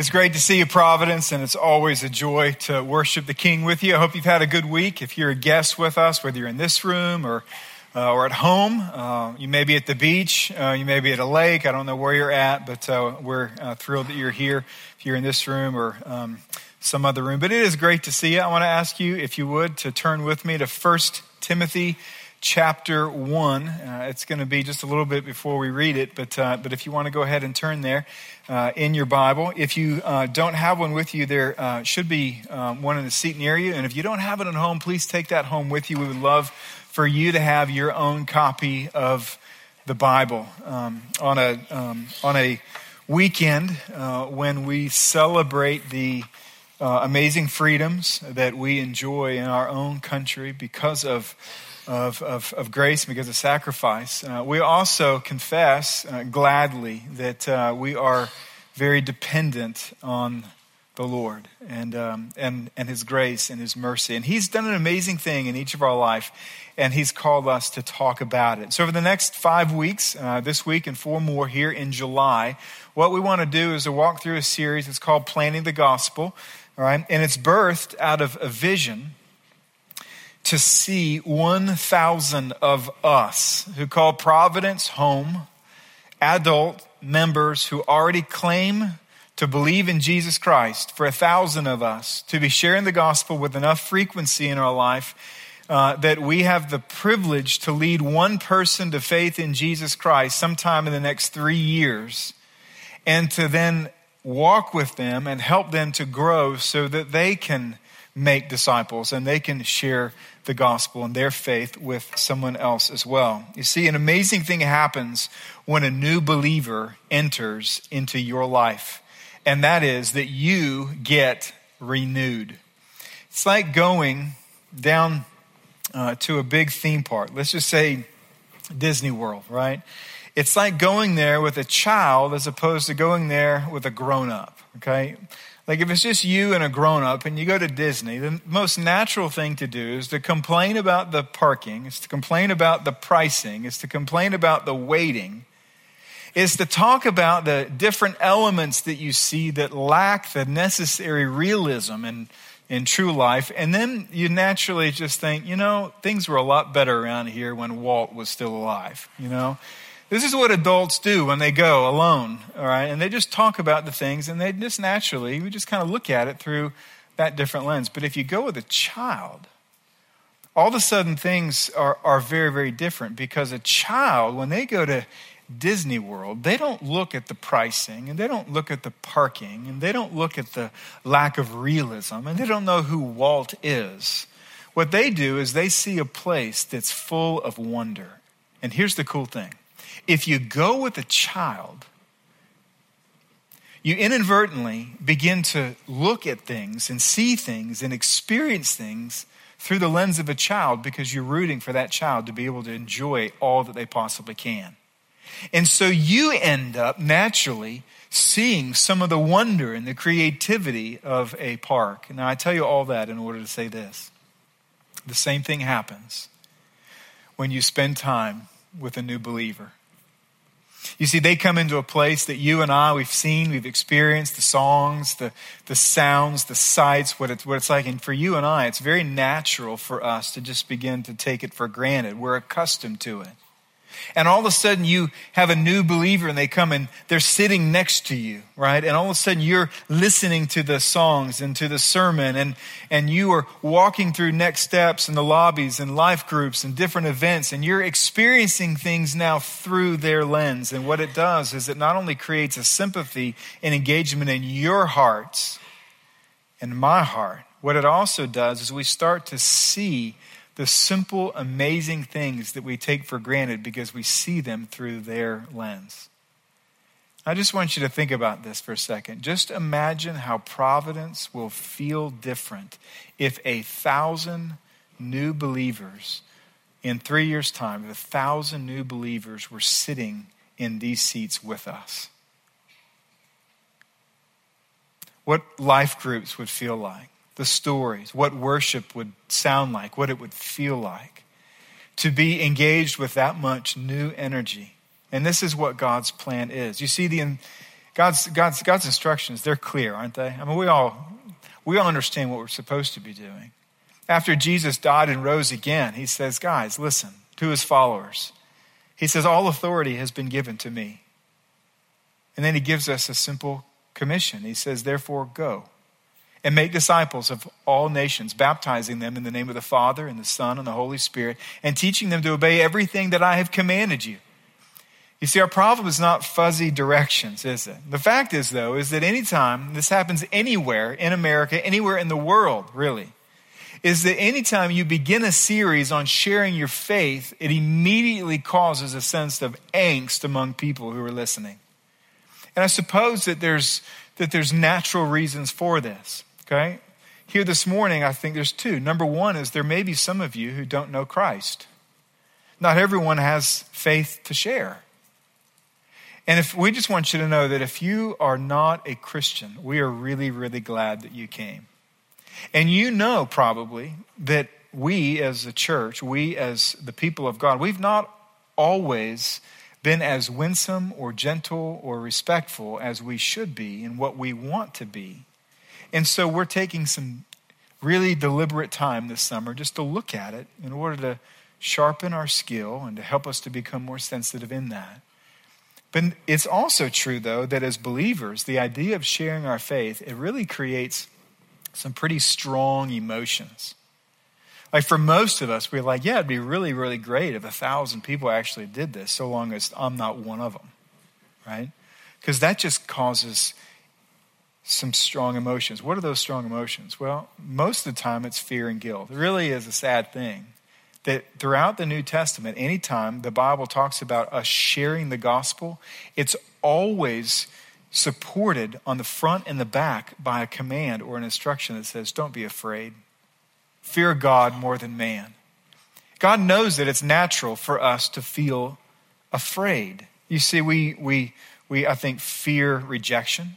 It's great to see you, Providence, and it's always a joy to worship the King with you. I hope you've had a good week. If you're a guest with us, whether you're in this room or uh, or at home, uh, you may be at the beach, uh, you may be at a lake. I don't know where you're at, but uh, we're uh, thrilled that you're here. If you're in this room or um, some other room, but it is great to see you. I want to ask you, if you would, to turn with me to First Timothy chapter 1. Uh, it's going to be just a little bit before we read it, but, uh, but if you want to go ahead and turn there uh, in your Bible. If you uh, don't have one with you, there uh, should be um, one in the seat near you. And if you don't have it at home, please take that home with you. We would love for you to have your own copy of the Bible um, on, a, um, on a weekend uh, when we celebrate the amazing freedoms that we enjoy in our own country because of, of, of, of grace, because of sacrifice. Uh, we also confess uh, gladly that uh, we are very dependent on the Lord and, um, and, and His grace and His mercy. And He's done an amazing thing in each of our life, and He's called us to talk about it. So, over the next five weeks, uh, this week and four more here in July, what we want to do is to walk through a series. It's called Planting the Gospel. All right? And it's birthed out of a vision to see 1,000 of us who call Providence home, adult members who already claim to believe in Jesus Christ, for a thousand of us to be sharing the gospel with enough frequency in our life uh, that we have the privilege to lead one person to faith in Jesus Christ sometime in the next three years, and to then walk with them and help them to grow so that they can make disciples and they can share the gospel and their faith with someone else as well. You see, an amazing thing happens when a new believer enters into your life, and that is that you get renewed. It's like going down uh, to a big theme park. Let's just say Disney World, right? It's like going there with a child as opposed to going there with a grown up, okay? Like if it's just you and a grown up and you go to Disney, the most natural thing to do is to complain about the parking, is to complain about the pricing, is to complain about the waiting, is to talk about the different elements that you see that lack the necessary realism and in true life. And then you naturally just think, you know, things were a lot better around here when Walt was still alive, you know? This is what adults do when they go alone, all right? And they just talk about the things and they just naturally, we just kind of look at it through that different lens. But if you go with a child, all of a sudden things are, are very, very different because a child, when they go to Disney World, they don't look at the pricing and they don't look at the parking and they don't look at the lack of realism and they don't know who Walt is. What they do is they see a place that's full of wonder. And here's the cool thing if you go with a child, you inadvertently begin to look at things and see things and experience things through the lens of a child because you're rooting for that child to be able to enjoy all that they possibly can. And so you end up naturally seeing some of the wonder and the creativity of a park. Now, I tell you all that in order to say this the same thing happens when you spend time with a new believer. You see, they come into a place that you and I, we've seen, we've experienced the songs, the, the sounds, the sights, what it's, what it's like. And for you and I, it's very natural for us to just begin to take it for granted. We're accustomed to it. And all of a sudden you have a new believer and they come and they're sitting next to you, right? And all of a sudden you're listening to the songs and to the sermon and, and you are walking through next steps in the lobbies and life groups and different events and you're experiencing things now through their lens. And what it does is it not only creates a sympathy and engagement in your hearts and my heart, what it also does is we start to see the simple, amazing things that we take for granted because we see them through their lens. I just want you to think about this for a second. Just imagine how Providence will feel different if a thousand new believers in three years' time, if a thousand new believers were sitting in these seats with us. What life groups would feel like the stories, what worship would sound like, what it would feel like, to be engaged with that much new energy. And this is what God's plan is. You see, the, God's, God's, God's instructions, they're clear, aren't they? I mean, we all, we all understand what we're supposed to be doing. After Jesus died and rose again, he says, Guys, listen to his followers. He says, All authority has been given to me. And then he gives us a simple commission. He says, Therefore, go and make disciples of all nations, baptizing them in the name of the Father and the Son and the Holy Spirit, and teaching them to obey everything that I have commanded you. You see, our problem is not fuzzy directions, is it? The fact is, though, is that anytime this happens anywhere in America, anywhere in the world, really, is that anytime you begin a series on sharing your faith, it immediately causes a sense of angst among people who are listening. And I suppose that there's, that there's natural reasons for this. Okay? Here this morning, I think there's two. Number one is there may be some of you who don't know Christ. Not everyone has faith to share. And if we just want you to know that if you are not a Christian, we are really, really glad that you came. And you know probably that we as a church, we as the people of God, we've not always been as winsome or gentle or respectful as we should be in what we want to be. And so we're taking some really deliberate time this summer just to look at it in order to sharpen our skill and to help us to become more sensitive in that. But it's also true, though, that as believers, the idea of sharing our faith, it really creates some pretty strong emotions. Like for most of us, we're like, yeah, it'd be really, really great if a thousand people actually did this, so long as I'm not one of them, right? Because that just causes some strong emotions. What are those strong emotions? Well, most of the time it's fear and guilt. It really is a sad thing that throughout the New Testament, anytime the Bible talks about us sharing the gospel, it's always supported on the front and the back by a command or an instruction that says, Don't be afraid. Fear God more than man. God knows that it's natural for us to feel afraid. You see, we, we, we I think, fear rejection.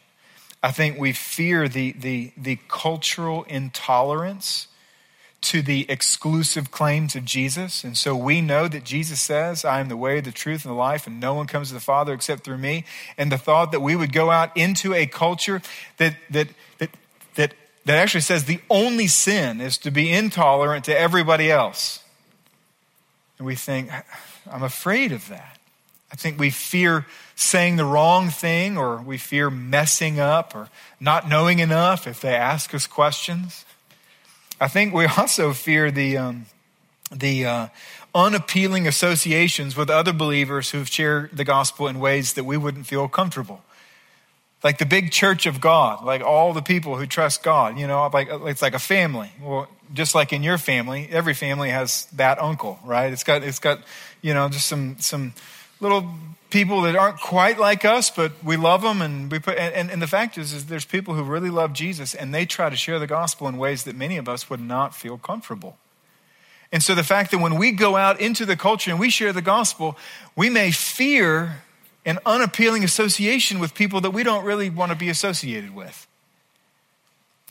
I think we fear the, the, the cultural intolerance to the exclusive claims of Jesus. And so we know that Jesus says, I am the way, the truth, and the life, and no one comes to the Father except through me. And the thought that we would go out into a culture that, that, that, that, that actually says the only sin is to be intolerant to everybody else. And we think, I'm afraid of that. I think we fear saying the wrong thing, or we fear messing up, or not knowing enough if they ask us questions. I think we also fear the, um, the uh, unappealing associations with other believers who've shared the gospel in ways that we wouldn't feel comfortable. Like the big church of God, like all the people who trust God, you know, like it's like a family. Well, just like in your family, every family has that uncle, right? It's got, it's got, you know, just some, some little people that aren't quite like us, but we love them. And, we put, and, and the fact is, is there's people who really love Jesus and they try to share the gospel in ways that many of us would not feel comfortable. And so the fact that when we go out into the culture and we share the gospel, we may fear an unappealing association with people that we don't really want to be associated with.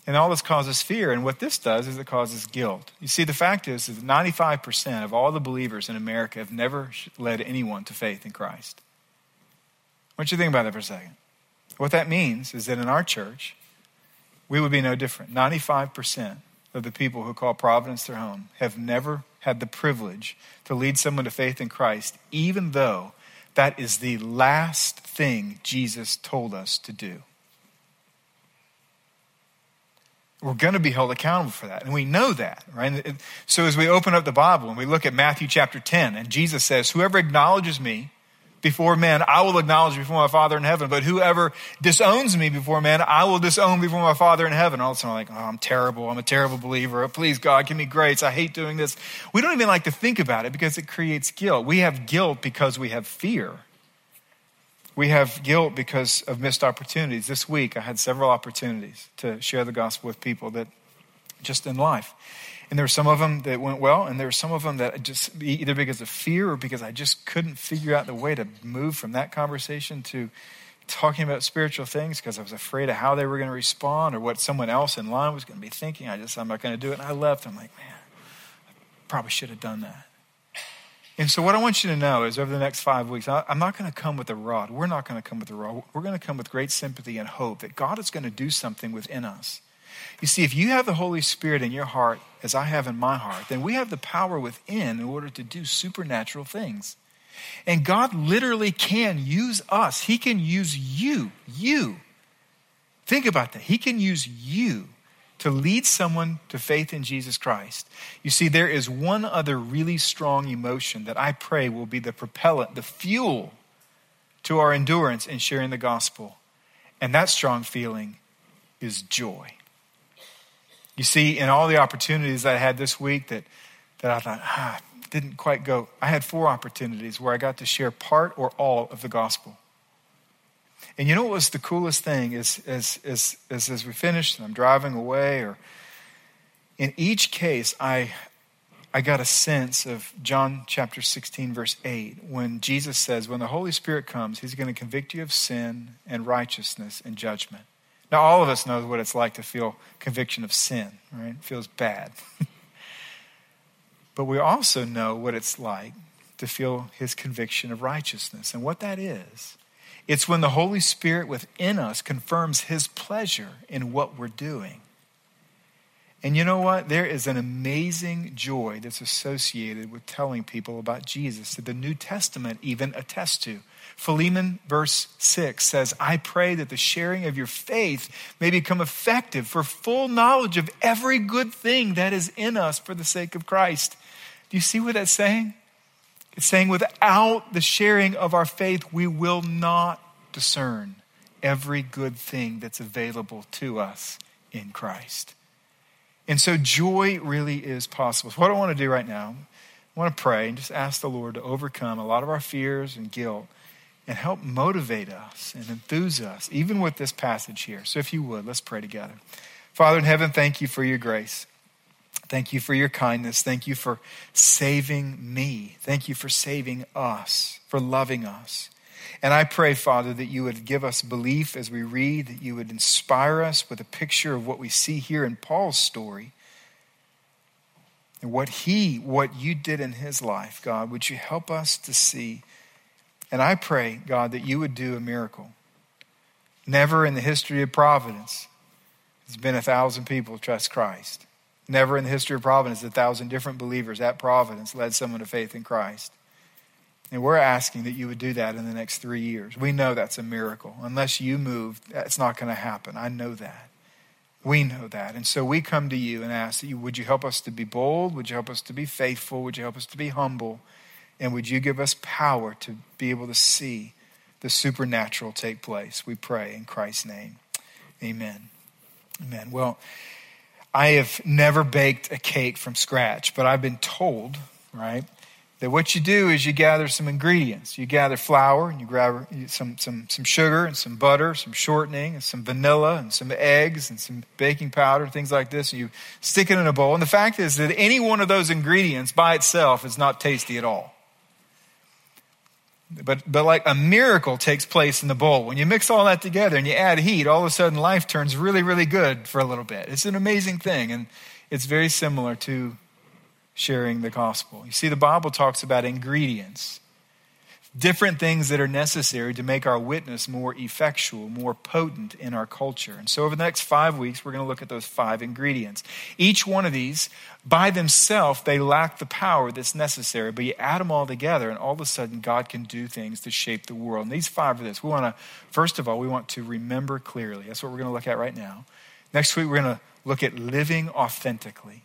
And all this causes fear. And what this does is it causes guilt. You see, the fact is that 95% of all the believers in America have never led anyone to faith in Christ. What do you think about that for a second? What that means is that in our church, we would be no different. 95% of the people who call Providence their home have never had the privilege to lead someone to faith in Christ, even though that is the last thing Jesus told us to do. We're going to be held accountable for that. And we know that, right? So as we open up the Bible and we look at Matthew chapter 10, and Jesus says, Whoever acknowledges me before men, I will acknowledge before my Father in heaven. But whoever disowns me before men, I will disown before my Father in heaven. All of a sudden, I'm like, oh, I'm terrible. I'm a terrible believer. Please, God, give me grace. I hate doing this. We don't even like to think about it because it creates guilt. We have guilt because we have fear. We have guilt because of missed opportunities. This week, I had several opportunities to share the gospel with people that just in life. And there were some of them that went well, and there were some of them that just either because of fear or because I just couldn't figure out the way to move from that conversation to talking about spiritual things because I was afraid of how they were going to respond or what someone else in line was going to be thinking. I just, I'm not going to do it. And I left. I'm like, man, I probably should have done that. And so, what I want you to know is over the next five weeks, I'm not going to come with a rod. We're not going to come with a rod. We're going to come with great sympathy and hope that God is going to do something within us. You see, if you have the Holy Spirit in your heart, as I have in my heart, then we have the power within in order to do supernatural things. And God literally can use us. He can use you, you. Think about that. He can use you to lead someone to faith in Jesus Christ. You see, there is one other really strong emotion that I pray will be the propellant, the fuel to our endurance in sharing the gospel. And that strong feeling is joy. You see, in all the opportunities I had this week that, that I thought, ah, didn't quite go, I had four opportunities where I got to share part or all of the gospel. And you know what was the coolest thing is, is, is, is as we finished and I'm driving away, or in each case, I, I got a sense of John chapter 16, verse 8, when Jesus says, When the Holy Spirit comes, he's going to convict you of sin and righteousness and judgment. Now, all of us know what it's like to feel conviction of sin, right? It feels bad. but we also know what it's like to feel his conviction of righteousness. And what that is, it's when the Holy Spirit within us confirms His pleasure in what we're doing. And you know what? There is an amazing joy that's associated with telling people about Jesus that the New Testament even attests to. Philemon, verse 6 says, I pray that the sharing of your faith may become effective for full knowledge of every good thing that is in us for the sake of Christ. Do you see what that's saying? It's saying without the sharing of our faith, we will not discern every good thing that's available to us in Christ. And so joy really is possible. So what I want to do right now, I want to pray and just ask the Lord to overcome a lot of our fears and guilt and help motivate us and enthuse us, even with this passage here. So if you would, let's pray together. Father in heaven, thank you for your grace. Thank you for your kindness. Thank you for saving me. Thank you for saving us, for loving us. And I pray, Father, that you would give us belief as we read, that you would inspire us with a picture of what we see here in Paul's story and what he, what you did in his life, God. Would you help us to see? And I pray, God, that you would do a miracle. Never in the history of Providence has been a thousand people trust Christ. Never in the history of Providence, a thousand different believers at Providence led someone to faith in Christ. And we're asking that you would do that in the next three years. We know that's a miracle. Unless you move, that's not going to happen. I know that. We know that. And so we come to you and ask that you would you help us to be bold? Would you help us to be faithful? Would you help us to be humble? And would you give us power to be able to see the supernatural take place? We pray in Christ's name. Amen. Amen. Well, I have never baked a cake from scratch, but I've been told, right, that what you do is you gather some ingredients. You gather flour and you grab some, some, some sugar and some butter, some shortening and some vanilla and some eggs and some baking powder, things like this, and you stick it in a bowl. And the fact is that any one of those ingredients by itself is not tasty at all. But, but like a miracle takes place in the bowl. When you mix all that together and you add heat, all of a sudden life turns really, really good for a little bit. It's an amazing thing. And it's very similar to sharing the gospel. You see, the Bible talks about ingredients different things that are necessary to make our witness more effectual, more potent in our culture. And so, over the next five weeks, we're going to look at those five ingredients. Each one of these, by themselves, they lack the power that's necessary, but you add them all together, and all of a sudden, God can do things to shape the world. And these five are this. We want to, first of all, we want to remember clearly. That's what we're going to look at right now. Next week, we're going to look at living authentically,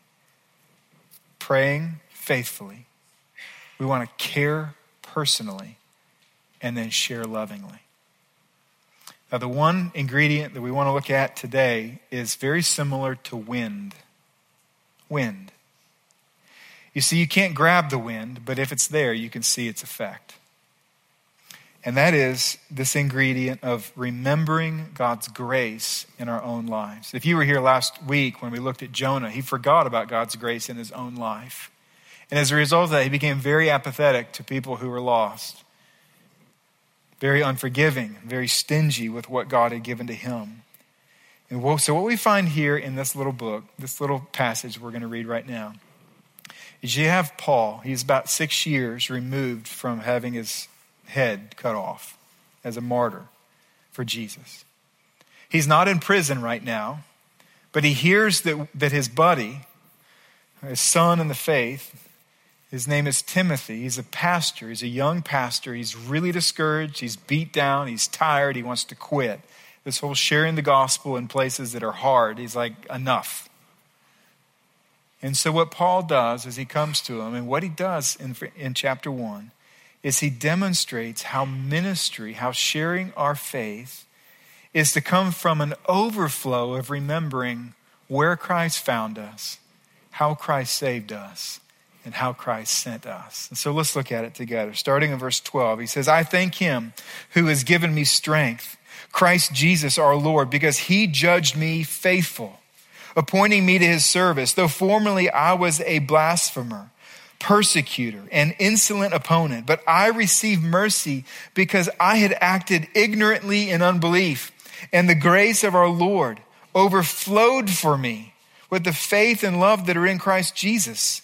praying faithfully. We want to care personally and then share lovingly. Now, the one ingredient that we want to look at today is very similar to wind. Wind. You see, you can't grab the wind, but if it's there, you can see its effect. And that is this ingredient of remembering God's grace in our own lives. If you were here last week when we looked at Jonah, he forgot about God's grace in his own life. And as a result of that, he became very apathetic to people who were lost, very unforgiving, very stingy with what God had given to him. And so, what we find here in this little book, this little passage we're going to read right now, is you have Paul. He's about six years removed from having his head cut off as a martyr for Jesus. He's not in prison right now, but he hears that, that his buddy, his son in the faith, his name is Timothy. He's a pastor. He's a young pastor. He's really discouraged. He's beat down. He's tired. He wants to quit. This whole sharing the gospel in places that are hard, he's like, enough. And so, what Paul does is he comes to him, and what he does in, in chapter 1 is he demonstrates how ministry, how sharing our faith, is to come from an overflow of remembering where Christ found us, how Christ saved us, and how Christ sent us. And so let's look at it together. Starting in verse 12, he says, I thank him who has given me strength, Christ Jesus our Lord, because he judged me faithful appointing me to his service, though formerly I was a blasphemer, persecutor, and insolent opponent. But I received mercy because I had acted ignorantly in unbelief, and the grace of our Lord overflowed for me with the faith and love that are in Christ Jesus.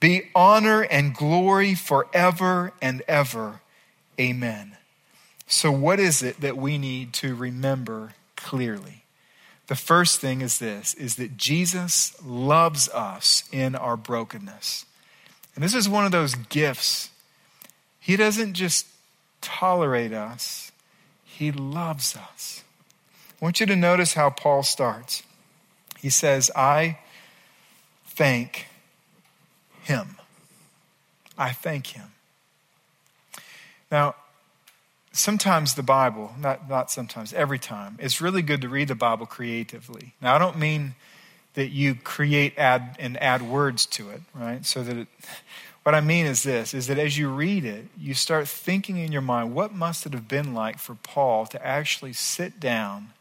be honor and glory forever and ever. Amen. So, what is it that we need to remember clearly? The first thing is this is that Jesus loves us in our brokenness. And this is one of those gifts. He doesn't just tolerate us, he loves us. I want you to notice how Paul starts. He says, I thank him. I thank him. Now, sometimes the Bible, not, not sometimes, every time, it's really good to read the Bible creatively. Now, I don't mean that you create add, and add words to it, right? So that it, what I mean is this, is that as you read it, you start thinking in your mind, what must it have been like for Paul to actually sit down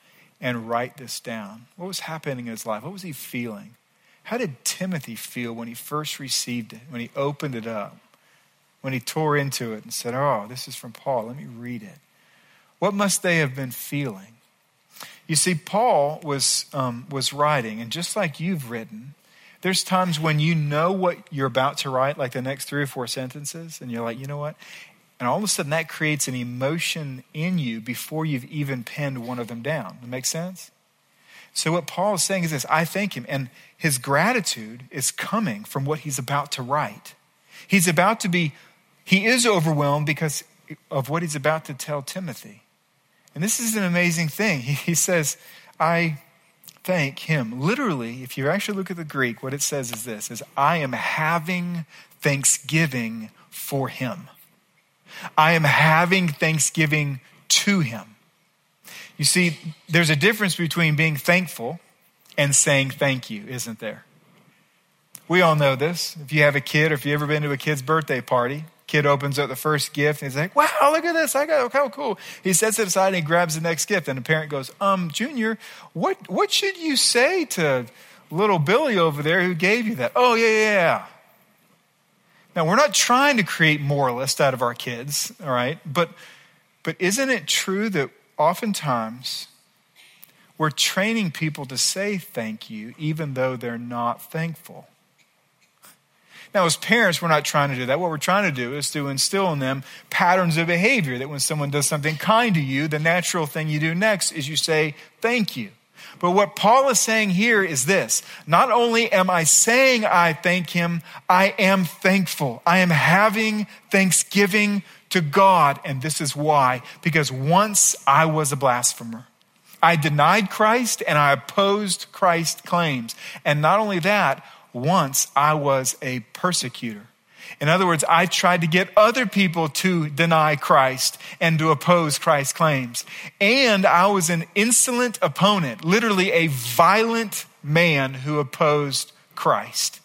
and write this down? What was happening in his life? What was he feeling? How did Timothy feel when he first received it, when he opened it up? when he tore into it and said, Oh, this is from Paul. Let me read it. What must they have been feeling? You see, Paul was, um, was writing, and just like you've written, there's times when you know what you're about to write, like the next three or four sentences, and you're like, you know what? And all of a sudden, that creates an emotion in you before you've even penned one of them down. That makes sense? So, what Paul is saying is this I thank him, and his gratitude is coming from what he's about to write. He's about to be he is overwhelmed because of what he's about to tell Timothy. And this is an amazing thing. He, he says, I thank him. Literally, if you actually look at the Greek, what it says is this is I am having thanksgiving for him. I am having thanksgiving to him. You see, there's a difference between being thankful and saying thank you, isn't there? We all know this. If you have a kid or if you've ever been to a kid's birthday party, Kid opens up the first gift and he's like, wow, look at this. I got, how cool. He sets it aside and he grabs the next gift. And the parent goes, um, Junior, what, what should you say to little Billy over there who gave you that? Oh, yeah, yeah, yeah. Now, we're not trying to create moralists out of our kids, all right? But, but isn't it true that oftentimes we're training people to say thank you even though they're not thankful? Now, as parents, we're not trying to do that. What we're trying to do is to instill in them patterns of behavior that when someone does something kind to you, the natural thing you do next is you say, thank you. But what Paul is saying here is this not only am I saying I thank him, I am thankful. I am having thanksgiving to God. And this is why. Because once I was a blasphemer. I denied Christ and I opposed Christ's claims. And not only that, once I was a persecutor. In other words, I tried to get other people to deny Christ and to oppose Christ's claims. And I was an insolent opponent, literally a violent man who opposed Christ.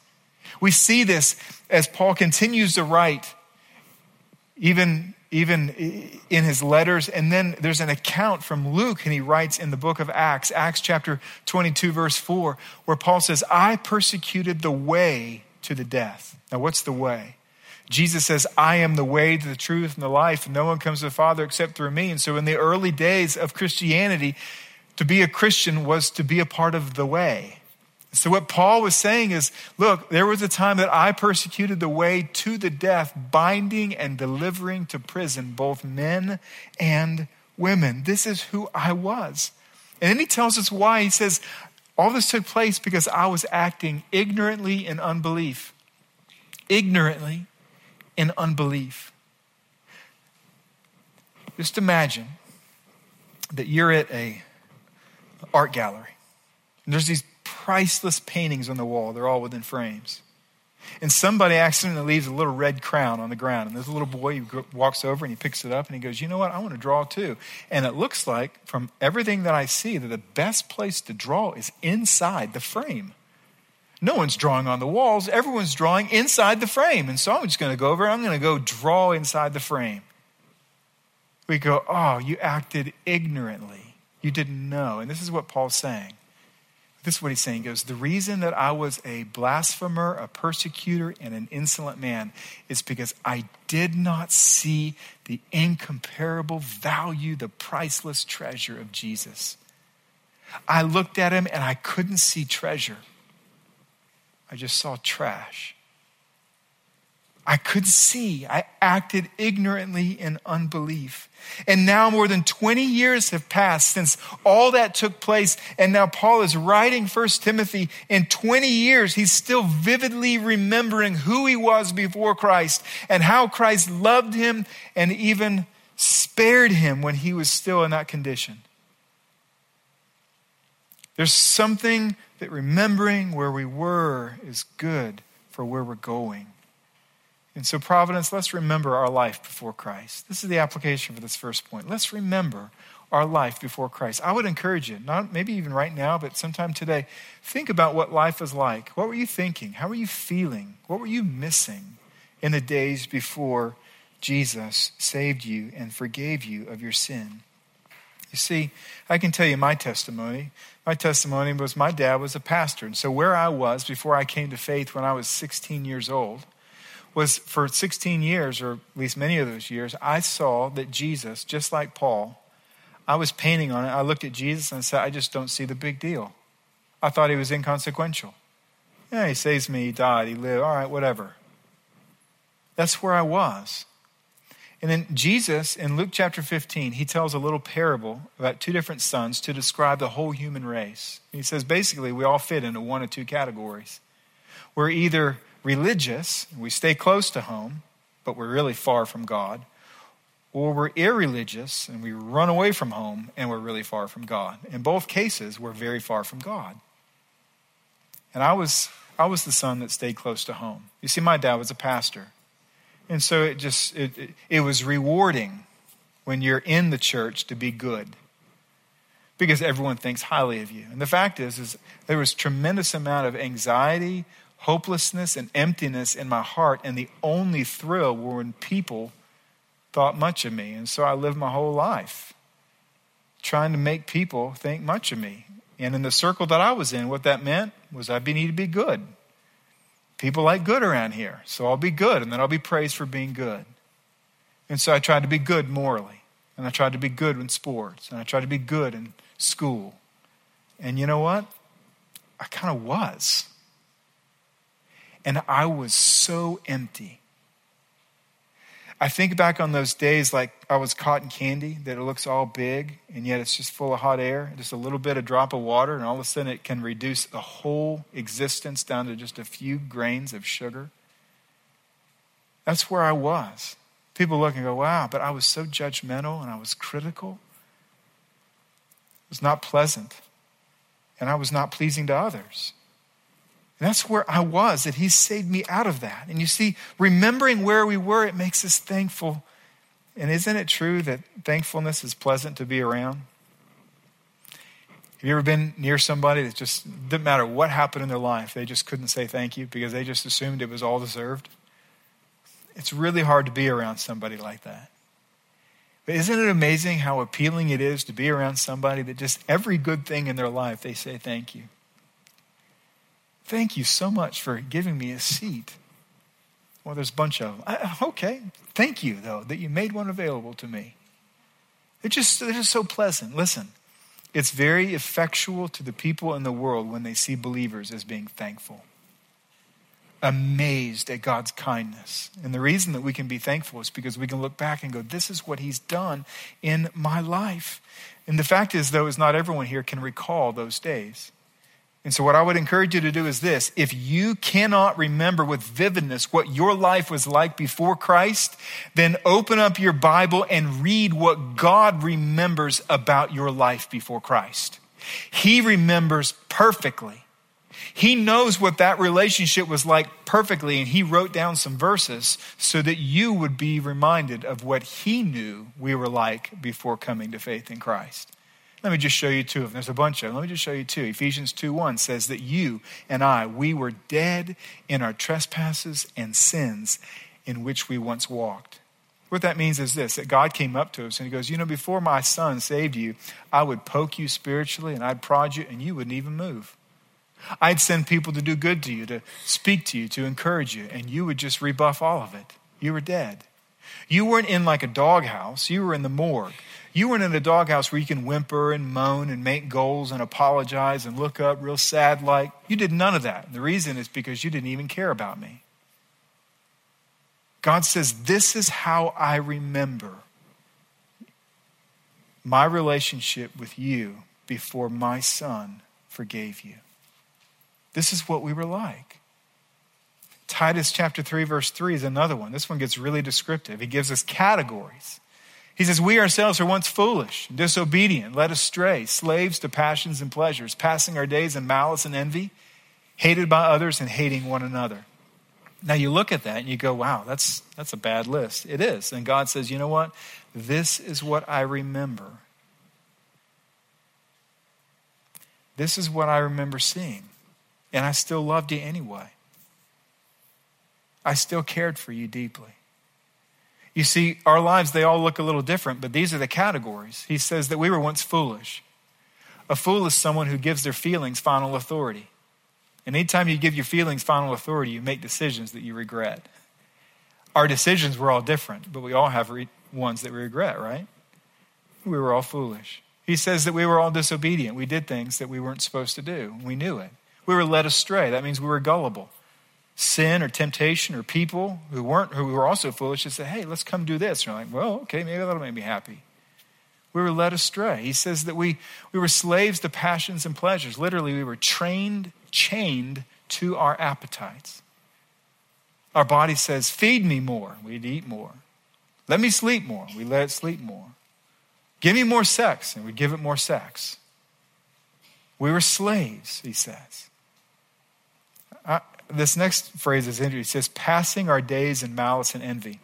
We see this as Paul continues to write, even, even in his letters. And then there's an account from Luke, and he writes in the book of Acts, Acts chapter 22, verse 4, where Paul says, I persecuted the way to the death. Now, what's the way? Jesus says, I am the way, the truth, and the life. And no one comes to the Father except through me. And so, in the early days of Christianity, to be a Christian was to be a part of the way. So, what Paul was saying is look, there was a time that I persecuted the way to the death, binding and delivering to prison both men and women. This is who I was. And then he tells us why. He says, all this took place because I was acting ignorantly in unbelief. Ignorantly in unbelief. Just imagine that you're at a art gallery. And there's these priceless paintings on the wall. They're all within frames. And somebody accidentally leaves a little red crown on the ground. And there's a little boy who walks over and he picks it up and he goes, You know what? I want to draw too. And it looks like, from everything that I see, that the best place to draw is inside the frame. No one's drawing on the walls, everyone's drawing inside the frame. And so I'm just going to go over I'm going to go draw inside the frame. We go, Oh, you acted ignorantly. You didn't know. And this is what Paul's saying. This is what he's saying. He goes, The reason that I was a blasphemer, a persecutor, and an insolent man is because I did not see the incomparable value, the priceless treasure of Jesus. I looked at him and I couldn't see treasure. I just saw trash. I could see. I acted ignorantly in unbelief. And now more than 20 years have passed since all that took place. And now Paul is writing First Timothy. In 20 years, he's still vividly remembering who he was before Christ and how Christ loved him and even spared him when he was still in that condition. There's something that remembering where we were is good for where we're going. And so, Providence, let's remember our life before Christ. This is the application for this first point. Let's remember our life before Christ. I would encourage you, not maybe even right now, but sometime today, think about what life is like. What were you thinking? How were you feeling? What were you missing in the days before Jesus saved you and forgave you of your sin? You see, I can tell you my testimony. My testimony was my dad was a pastor. And so, where I was before I came to faith when I was 16 years old, was for 16 years, or at least many of those years, I saw that Jesus, just like Paul, I was painting on it. I looked at Jesus and I said, I just don't see the big deal. I thought he was inconsequential. Yeah, he saves me, he died, he lived, all right, whatever. That's where I was. And then Jesus, in Luke chapter 15, he tells a little parable about two different sons to describe the whole human race. He says basically we all fit into one of two categories. We're either religious, we stay close to home, but we're really far from God, or we're irreligious and we run away from home and we're really far from God. In both cases, we're very far from God. And I was, I was the son that stayed close to home. You see, my dad was a pastor. And so it just, it, it, it was rewarding when you're in the church to be good because everyone thinks highly of you. And the fact is, is there was tremendous amount of anxiety, hopelessness and emptiness in my heart, and the only thrill were when people thought much of me. And so I lived my whole life trying to make people think much of me. And in the circle that I was in, what that meant was I needed to be good. People like good around here, so I'll be good, and then I'll be praised for being good. And so I tried to be good morally, and I tried to be good in sports, and I tried to be good in school. And you know what? I kind of was. And I was so empty. I think back on those days like I was cotton candy, that it looks all big, and yet it's just full of hot air, just a little bit of drop of water, and all of a sudden it can reduce the whole existence down to just a few grains of sugar. That's where I was. People look and go, wow, but I was so judgmental and I was critical. It was not pleasant, and I was not pleasing to others. And that's where I was, that He saved me out of that. And you see, remembering where we were, it makes us thankful. And isn't it true that thankfulness is pleasant to be around? Have you ever been near somebody that just didn't matter what happened in their life, they just couldn't say thank you because they just assumed it was all deserved? It's really hard to be around somebody like that. But isn't it amazing how appealing it is to be around somebody that just every good thing in their life they say thank you? Thank you so much for giving me a seat. Well, there's a bunch of them. I, okay, thank you, though, that you made one available to me. It's just, it's just so pleasant. Listen, it's very effectual to the people in the world when they see believers as being thankful, amazed at God's kindness. And the reason that we can be thankful is because we can look back and go, This is what He's done in my life. And the fact is, though, is not everyone here can recall those days. And so, what I would encourage you to do is this if you cannot remember with vividness what your life was like before Christ, then open up your Bible and read what God remembers about your life before Christ. He remembers perfectly. He knows what that relationship was like perfectly, and He wrote down some verses so that you would be reminded of what He knew we were like before coming to faith in Christ. Let me just show you two of them. There's a bunch of them. Let me just show you two. Ephesians 2 1 says that you and I, we were dead in our trespasses and sins in which we once walked. What that means is this that God came up to us and He goes, You know, before my son saved you, I would poke you spiritually and I'd prod you and you wouldn't even move. I'd send people to do good to you, to speak to you, to encourage you, and you would just rebuff all of it. You were dead. You weren't in like a doghouse, you were in the morgue. You weren't in a doghouse where you can whimper and moan and make goals and apologize and look up real sad like. You did none of that. The reason is because you didn't even care about me. God says, This is how I remember my relationship with you before my son forgave you. This is what we were like. Titus chapter 3, verse 3 is another one. This one gets really descriptive. He gives us categories he says, We ourselves are once foolish, disobedient, led astray, slaves to passions and pleasures, passing our days in malice and envy, hated by others and hating one another. Now you look at that and you go, wow, that's, that's a bad list. It is. And God says, you know what? This is what I remember. This is what I remember seeing. And I still loved you anyway. I still cared for you deeply. You see, our lives, they all look a little different, but these are the categories. He says that we were once foolish. A fool is someone who gives their feelings final authority. And anytime you give your feelings final authority, you make decisions that you regret. Our decisions were all different, but we all have re- ones that we regret, right? We were all foolish. He says that we were all disobedient. We did things that we weren't supposed to do. We knew it. We were led astray. That means we were gullible sin or temptation or people who weren't who were also foolish and say, hey, let's come do this. And you're like, well, okay, maybe that'll make me happy. We were led astray. He says that we, we were slaves to passions and pleasures. Literally, we were trained, chained to our appetites. Our body says, feed me more. We'd eat more. Let me sleep more. We let it sleep more. Give me more sex, and we give it more sex. We were slaves, he says. This next phrase is interesting. It says, passing our days in malice and envy.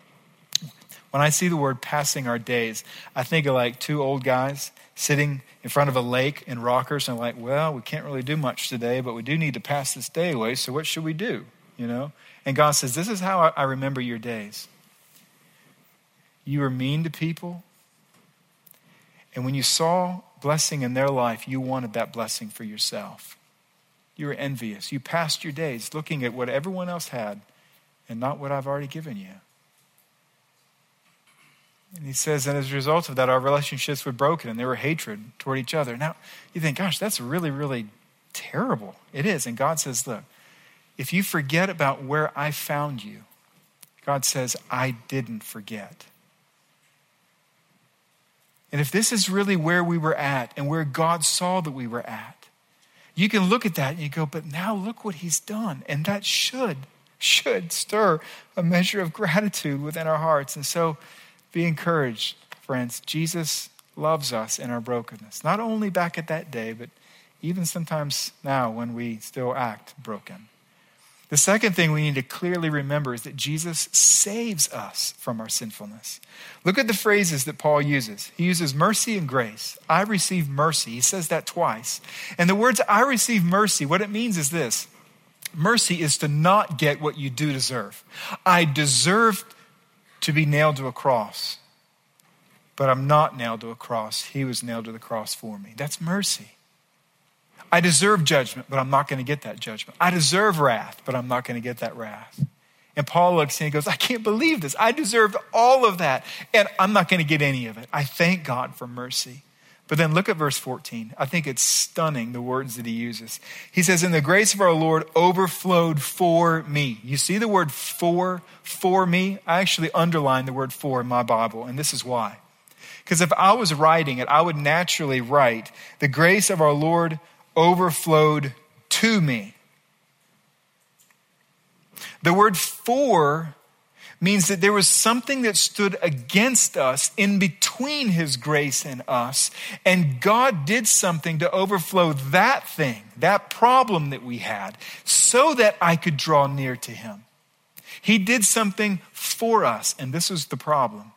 When I see the word passing our days, I think of like two old guys sitting in front of a lake in rockers and like, well, we can't really do much today, but we do need to pass this day away, so what should we do? You know? And God says, This is how I remember your days. You were mean to people, and when you saw blessing in their life, you wanted that blessing for yourself. You were envious. You passed your days looking at what everyone else had and not what I've already given you. And he says, and as a result of that, our relationships were broken and there were hatred toward each other. Now, you think, gosh, that's really, really terrible. It is. And God says, look, if you forget about where I found you, God says, I didn't forget. And if this is really where we were at and where God saw that we were at, you can look at that and you go, but now look what he's done. And that should, should stir a measure of gratitude within our hearts. And so be encouraged, friends. Jesus loves us in our brokenness, not only back at that day, but even sometimes now when we still act broken. The second thing we need to clearly remember is that Jesus saves us from our sinfulness. Look at the phrases that Paul uses. He uses mercy and grace. I receive mercy. He says that twice. And the words I receive mercy, what it means is this mercy is to not get what you do deserve. I deserve to be nailed to a cross, but I'm not nailed to a cross. He was nailed to the cross for me. That's mercy. I deserve judgment, but I'm not going to get that judgment. I deserve wrath, but I'm not going to get that wrath. And Paul looks and he goes, I can't believe this. I deserved all of that, and I'm not going to get any of it. I thank God for mercy. But then look at verse 14. I think it's stunning the words that he uses. He says, And the grace of our Lord overflowed for me. You see the word for, for me? I actually underline the word for in my Bible, and this is why. Because if I was writing it, I would naturally write, The grace of our Lord overflowed to me. The word for means that there was something that stood against us in between his grace and us, and God did something to overflow that thing, that problem that we had, so that I could draw near to him. He did something for us, and this was the problem.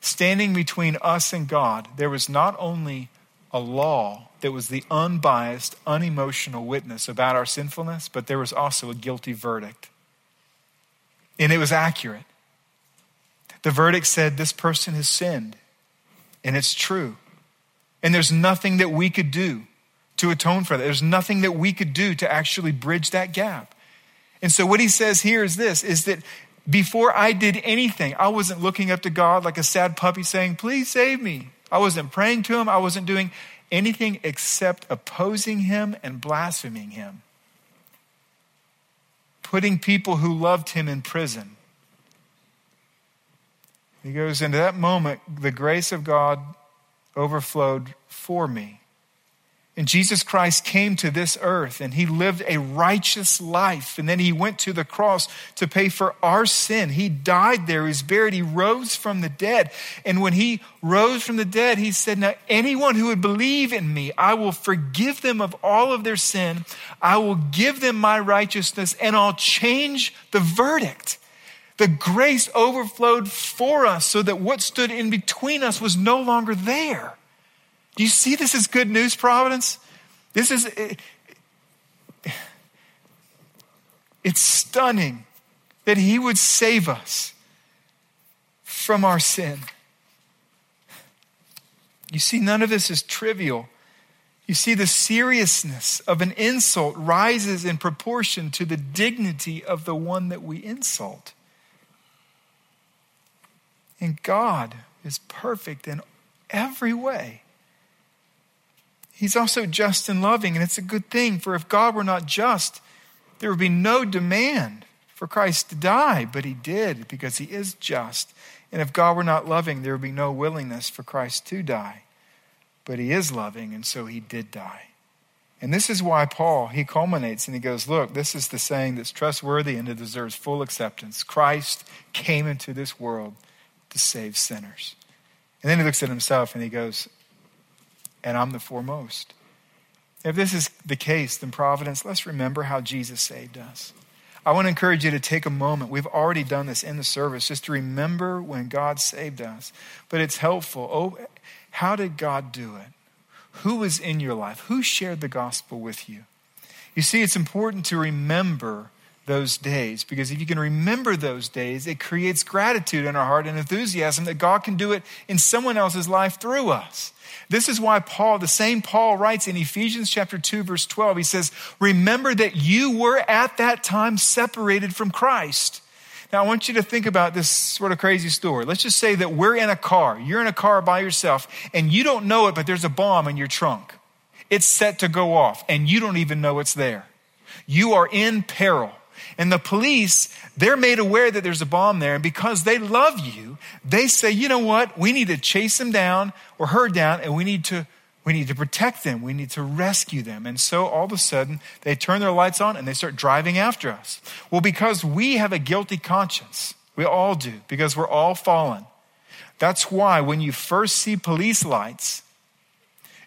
Standing between us and God, there was not only a law that was the unbiased, unemotional witness about our sinfulness, but there was also a guilty verdict. And it was accurate. The verdict said this person has sinned, and it's true. And there's nothing that we could do to atone for that. There's nothing that we could do to actually bridge that gap. And so what he says here is this is that before I did anything, I wasn't looking up to God like a sad puppy saying, "Please save me." I wasn't praying to him. I wasn't doing anything except opposing him and blaspheming him, putting people who loved him in prison. He goes, into that moment, the grace of God overflowed for me. And Jesus Christ came to this earth and he lived a righteous life. And then he went to the cross to pay for our sin. He died there, he was buried, he rose from the dead. And when he rose from the dead, he said, Now, anyone who would believe in me, I will forgive them of all of their sin. I will give them my righteousness and I'll change the verdict. The grace overflowed for us so that what stood in between us was no longer there. Do you see this as good news, Providence? This is, it's stunning that He would save us from our sin. You see, none of this is trivial. You see, the seriousness of an insult rises in proportion to the dignity of the one that we insult. And God is perfect in every way. He's also just and loving, and it's a good thing, for if God were not just, there would be no demand for Christ to die, but he did because he is just. And if God were not loving, there would be no willingness for Christ to die. But he is loving, and so he did die. And this is why Paul, he culminates and he goes, Look, this is the saying that's trustworthy and it deserves full acceptance. Christ came into this world to save sinners. And then he looks at himself and he goes, and I'm the foremost. If this is the case, then Providence, let's remember how Jesus saved us. I want to encourage you to take a moment. We've already done this in the service, just to remember when God saved us. But it's helpful. Oh, how did God do it? Who was in your life? Who shared the gospel with you? You see, it's important to remember those days because if you can remember those days, it creates gratitude in our heart and enthusiasm that God can do it in someone else's life through us. This is why Paul, the same Paul writes in Ephesians chapter 2 verse 12, he says, remember that you were at that time separated from Christ. Now I want you to think about this sort of crazy story. Let's just say that we're in a car. You're in a car by yourself and you don't know it, but there's a bomb in your trunk. It's set to go off and you don't even know it's there. You are in peril. And the police, they're made aware that there's a bomb there. And because they love you, they say, you know what? We need to chase them down or her down and we need to, we need to protect them. We need to rescue them. And so all of a sudden they turn their lights on and they start driving after us. Well, because we have a guilty conscience, we all do, because we're all fallen. That's why when you first see police lights,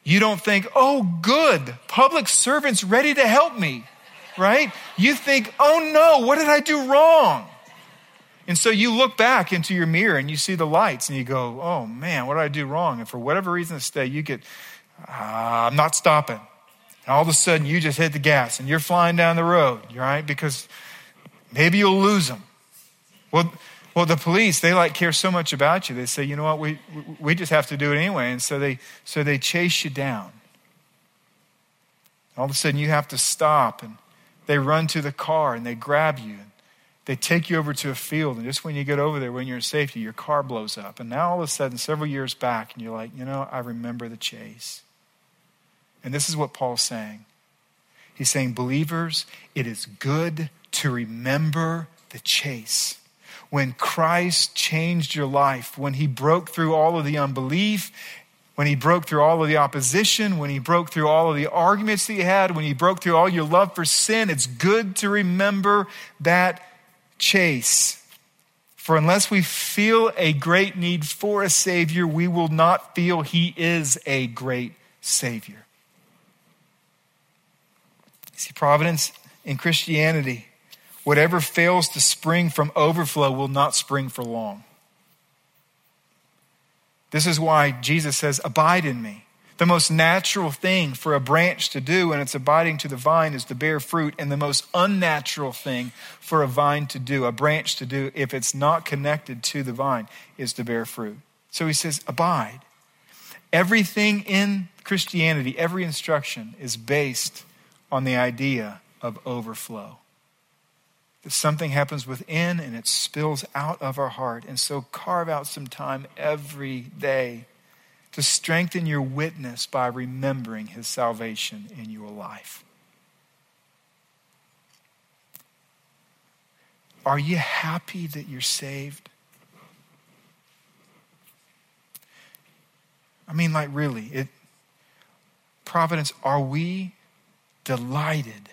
you don't think, oh, good, public servants ready to help me. Right? You think, oh no, what did I do wrong? And so you look back into your mirror and you see the lights and you go, oh man, what did I do wrong? And for whatever reason today, you get, ah, I'm not stopping. And all of a sudden you just hit the gas and you're flying down the road, right? Because maybe you'll lose them. Well, well, the police, they like care so much about you. They say, you know what, we, we just have to do it anyway. And so they, so they chase you down. All of a sudden you have to stop and they run to the car and they grab you. They take you over to a field. And just when you get over there, when you're in safety, your car blows up. And now all of a sudden, several years back, and you're like, you know, I remember the chase. And this is what Paul's saying. He's saying, believers, it is good to remember the chase when Christ changed your life, when he broke through all of the unbelief, when he broke through all of the opposition, when he broke through all of the arguments that you had, when he broke through all your love for sin, it's good to remember that chase. For unless we feel a great need for a Savior, we will not feel He is a great Savior. See, providence in Christianity Whatever fails to spring from overflow will not spring for long. This is why Jesus says, Abide in me. The most natural thing for a branch to do when it's abiding to the vine is to bear fruit, and the most unnatural thing for a vine to do, a branch to do, if it's not connected to the vine, is to bear fruit. So he says, Abide. Everything in Christianity, every instruction is based on the idea of overflow that something happens within and it spills out of our heart. And so carve out some time every day to strengthen your witness by remembering his salvation in your life. Are you happy that you're saved? I mean, like, really, it, Providence, are we delighted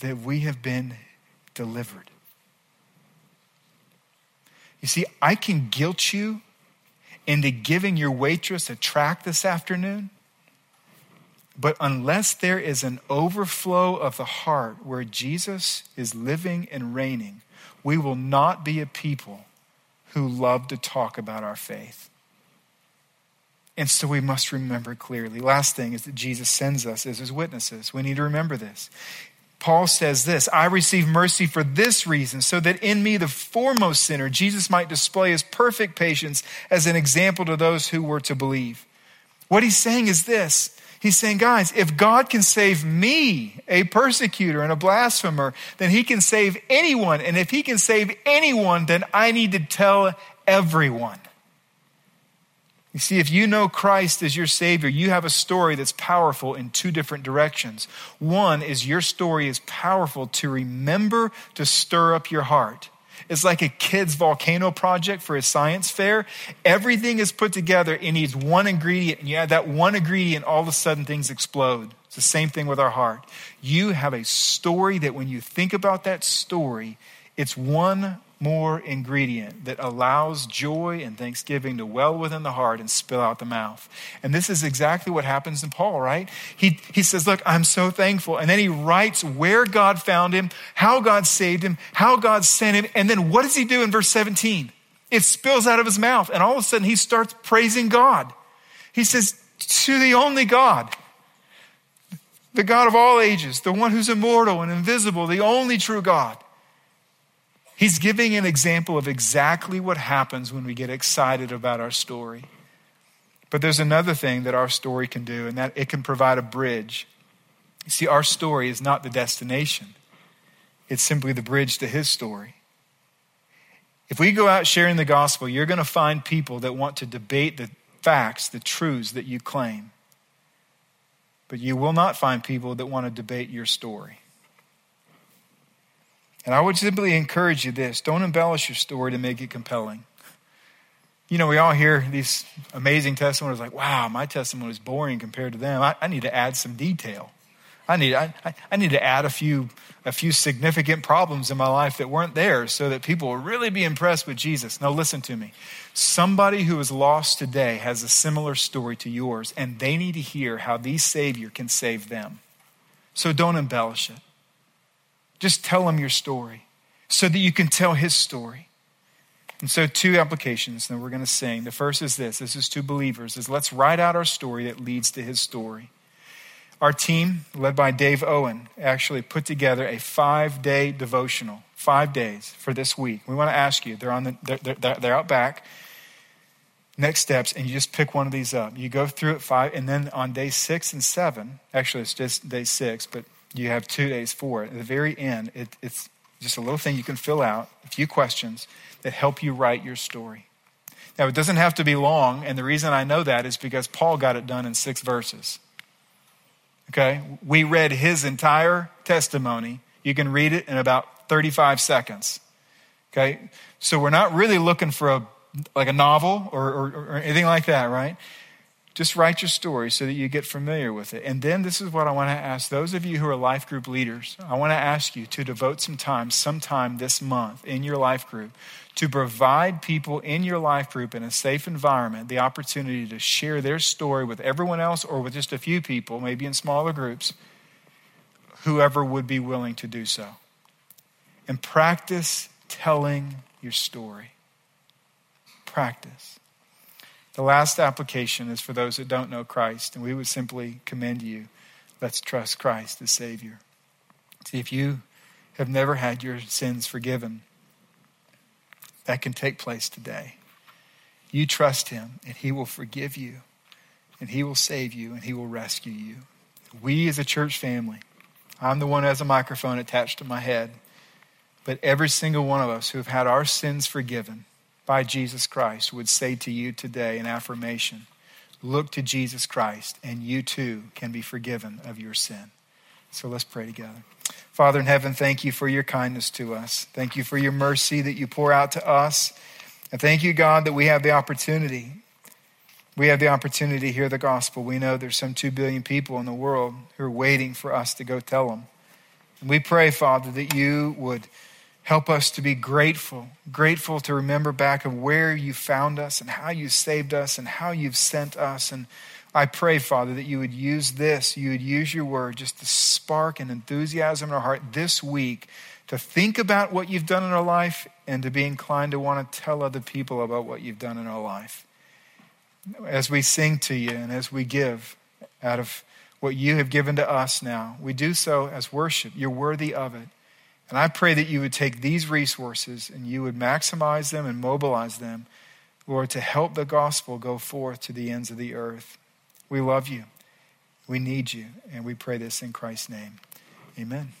that we have been delivered. You see, I can guilt you into giving your waitress a track this afternoon, but unless there is an overflow of the heart where Jesus is living and reigning, we will not be a people who love to talk about our faith. And so we must remember clearly. Last thing is that Jesus sends us as his witnesses. We need to remember this. Paul says this I receive mercy for this reason, so that in me, the foremost sinner, Jesus might display his perfect patience as an example to those who were to believe. What he's saying is this He's saying, guys, if God can save me, a persecutor and a blasphemer, then he can save anyone. And if he can save anyone, then I need to tell everyone. You see, if you know Christ as your Savior, you have a story that's powerful in two different directions. One is your story is powerful to remember to stir up your heart. It's like a kid's volcano project for a science fair. Everything is put together. It needs one ingredient, and you add that one ingredient, all of a sudden things explode. It's the same thing with our heart. You have a story that when you think about that story, it's one more ingredient that allows joy and thanksgiving to well within the heart and spill out the mouth. And this is exactly what happens in Paul, right? He, he says, Look, I'm so thankful. And then he writes where God found him, how God saved him, how God sent him. And then what does he do in verse 17? It spills out of his mouth. And all of a sudden he starts praising God. He says, To the only God the God of all ages, the one who's immortal and invisible, the only true God. He's giving an example of exactly what happens when we get excited about our story. But there's another thing that our story can do, and that it can provide a bridge. You see, our story is not the destination, it's simply the bridge to his story. If we go out sharing the gospel, you're going to find people that want to debate the facts, the truths that you claim. But you will not find people that want to debate your story. And I would simply encourage you this don't embellish your story to make it compelling. You know, we all hear these amazing testimonies like, wow, my testimony is boring compared to them. I, I need to add some detail. I need, I, I need to add a few, a few significant problems in my life that weren't there so that people will really be impressed with Jesus. Now, listen to me. Somebody who is lost today has a similar story to yours, and they need to hear how the Savior can save them. So don't embellish it. Just tell him your story so that you can tell his story. And so, two applications that we're going to sing. The first is this this is to believers is let's write out our story that leads to his story. Our team, led by Dave Owen, actually put together a five day devotional, five days for this week. We want to ask you, they're, on the, they're, they're, they're out back. Next steps, and you just pick one of these up. You go through it five, and then on day six and seven, actually it's just day six, but you have two days for it. At the very end, it, it's just a little thing you can fill out, a few questions that help you write your story. Now, it doesn't have to be long, and the reason I know that is because Paul got it done in six verses. Okay? We read his entire testimony. You can read it in about 35 seconds. Okay? So we're not really looking for a like a novel or, or, or anything like that, right? Just write your story so that you get familiar with it. And then this is what I want to ask those of you who are life group leaders. I want to ask you to devote some time, sometime this month in your life group, to provide people in your life group in a safe environment the opportunity to share their story with everyone else or with just a few people, maybe in smaller groups, whoever would be willing to do so. And practice telling your story. Practice. The last application is for those that don't know Christ, and we would simply commend you. Let's trust Christ as Savior. See, if you have never had your sins forgiven, that can take place today. You trust Him, and He will forgive you, and He will save you, and He will rescue you. We as a church family, I'm the one who has a microphone attached to my head, but every single one of us who have had our sins forgiven by Jesus Christ would say to you today in affirmation look to Jesus Christ, and you too can be forgiven of your sin. So let's pray together. Father in heaven, thank you for your kindness to us. Thank you for your mercy that you pour out to us. And thank you, God, that we have the opportunity. We have the opportunity to hear the gospel. We know there's some 2 billion people in the world who are waiting for us to go tell them. And we pray, Father, that you would help us to be grateful, grateful to remember back of where you found us and how you saved us and how you've sent us. And I pray, Father, that you would use this, you would use your word just to spark an enthusiasm in our heart this week to think about what you've done in our life and to be inclined to want to tell other people about what you've done in our life. As we sing to you and as we give out of what you have given to us now, we do so as worship. You're worthy of it. And I pray that you would take these resources and you would maximize them and mobilize them, Lord, to help the gospel go forth to the ends of the earth. We love you. We need you. And we pray this in Christ's name. Amen.